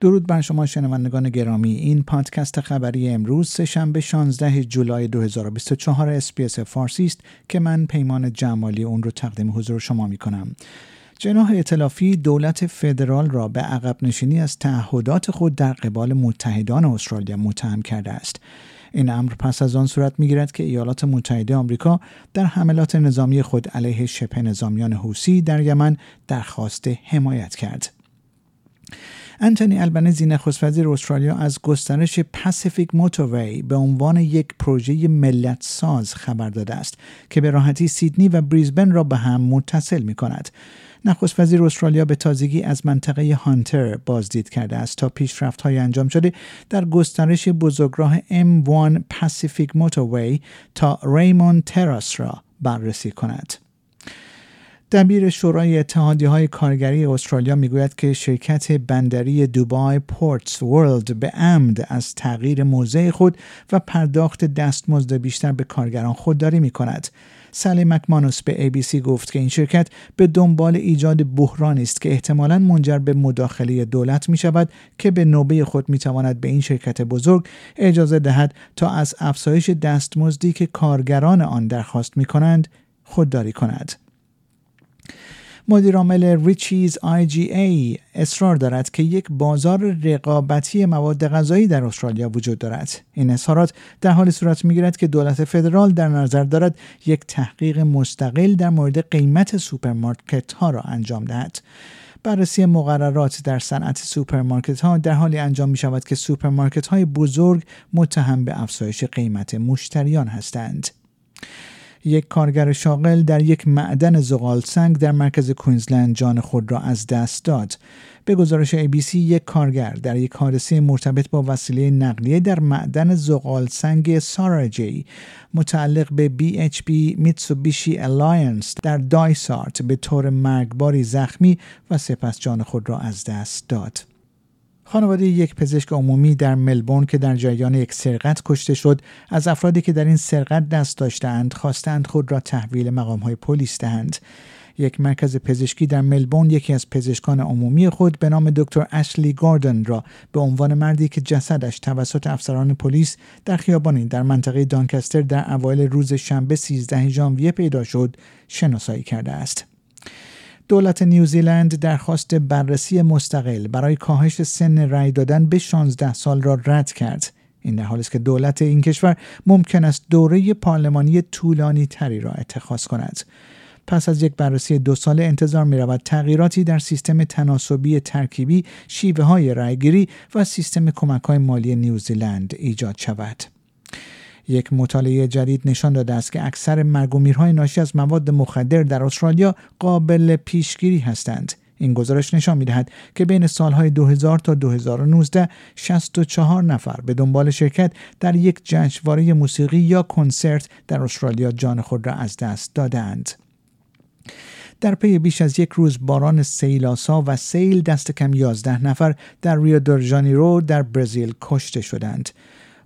درود بر شما شنوندگان گرامی. این پادکست خبری امروز سهشنبه 16 جولای 2024 اسپیس فارسی است که من پیمان جمالی اون رو تقدیم حضور شما می کنم جناح اطلافی دولت فدرال را به عقب نشینی از تعهدات خود در قبال متحدان استرالیا متهم کرده است. این امر پس از آن صورت می‌گیرد که ایالات متحده آمریکا در حملات نظامی خود علیه شبه نظامیان حوسی در یمن درخواست حمایت کرد. انتونی البنزی نخست وزیر استرالیا از گسترش پاسیفیک موتوری به عنوان یک پروژه ملت ساز خبر داده است که به راحتی سیدنی و بریزبن را به هم متصل می کند. نخست وزیر استرالیا به تازگی از منطقه هانتر بازدید کرده است تا پیشرفت های انجام شده در گسترش بزرگراه M1 پاسیفیک موتوری تا ریمون تراس را بررسی کند. دبیر شورای اتحادی های کارگری استرالیا می‌گوید که شرکت بندری دوبای پورتس ورلد به عمد از تغییر موضع خود و پرداخت دستمزد بیشتر به کارگران خودداری می کند. سلی مکمانوس به ABC گفت که این شرکت به دنبال ایجاد بحرانی است که احتمالا منجر به مداخله دولت می شود که به نوبه خود می تواند به این شرکت بزرگ اجازه دهد تا از افزایش دستمزدی که کارگران آن درخواست می کنند خودداری کند. مدیرعامل ریچیز IGA اصرار دارد که یک بازار رقابتی مواد غذایی در استرالیا وجود دارد این اظهارات در حالی صورت می‌گیرد که دولت فدرال در نظر دارد یک تحقیق مستقل در مورد قیمت سوپرمارکت ها را انجام دهد بررسی مقررات در صنعت سوپرمارکت ها در حالی انجام می شود که سوپرمارکت های بزرگ متهم به افزایش قیمت مشتریان هستند. یک کارگر شاغل در یک معدن زغال سنگ در مرکز کوینزلند جان خود را از دست داد. به گزارش ABC یک کارگر در یک حادثه مرتبط با وسیله نقلیه در معدن زغال سنگ ساراجی متعلق به BHP میتسوبیشی الاینس در دایسارت به طور مرگباری زخمی و سپس جان خود را از دست داد. خانواده یک پزشک عمومی در ملبورن که در جریان یک سرقت کشته شد از افرادی که در این سرقت دست داشتند خواستند خود را تحویل مقام های پلیس دهند. یک مرکز پزشکی در ملبورن یکی از پزشکان عمومی خود به نام دکتر اشلی گاردن را به عنوان مردی که جسدش توسط افسران پلیس در خیابانی در منطقه دانکستر در اوایل روز شنبه 13 ژانویه پیدا شد شناسایی کرده است. دولت نیوزیلند درخواست بررسی مستقل برای کاهش سن رأی دادن به 16 سال را رد کرد. این در حالی است که دولت این کشور ممکن است دوره پارلمانی طولانی تری را اتخاذ کند. پس از یک بررسی دو ساله انتظار می رود تغییراتی در سیستم تناسبی ترکیبی، شیوه های رأیگیری و سیستم کمک های مالی نیوزیلند ایجاد شود. یک مطالعه جدید نشان داده است که اکثر مرگ و میرهای ناشی از مواد مخدر در استرالیا قابل پیشگیری هستند. این گزارش نشان می‌دهد که بین سالهای 2000 تا 2019 64 نفر به دنبال شرکت در یک جشنواره موسیقی یا کنسرت در استرالیا جان خود را از دست دادند. در پی بیش از یک روز باران سیلاسا و سیل دست کم 11 نفر در ریو رو در برزیل کشته شدند.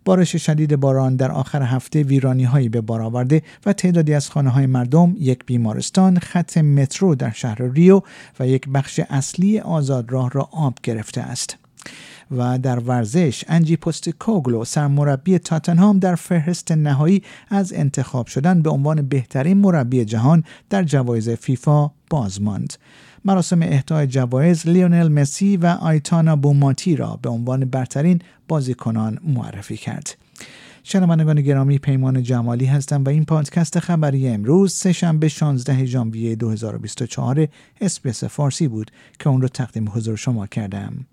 بارش شدید باران در آخر هفته ویرانی هایی به بار آورده و تعدادی از خانه های مردم، یک بیمارستان، خط مترو در شهر ریو و یک بخش اصلی آزاد راه را آب گرفته است. و در ورزش انجی پست کوگلو سرمربی تاتنهام در فهرست نهایی از انتخاب شدن به عنوان بهترین مربی جهان در جوایز فیفا باز ماند. مراسم اهدای جوایز لیونل مسی و آیتانا بوماتی را به عنوان برترین بازیکنان معرفی کرد. شنوندگان گرامی پیمان جمالی هستم و این پادکست خبری امروز سهشنبه 16 ژانویه 2024 اسپیس فارسی بود که اون رو تقدیم حضور شما کردم.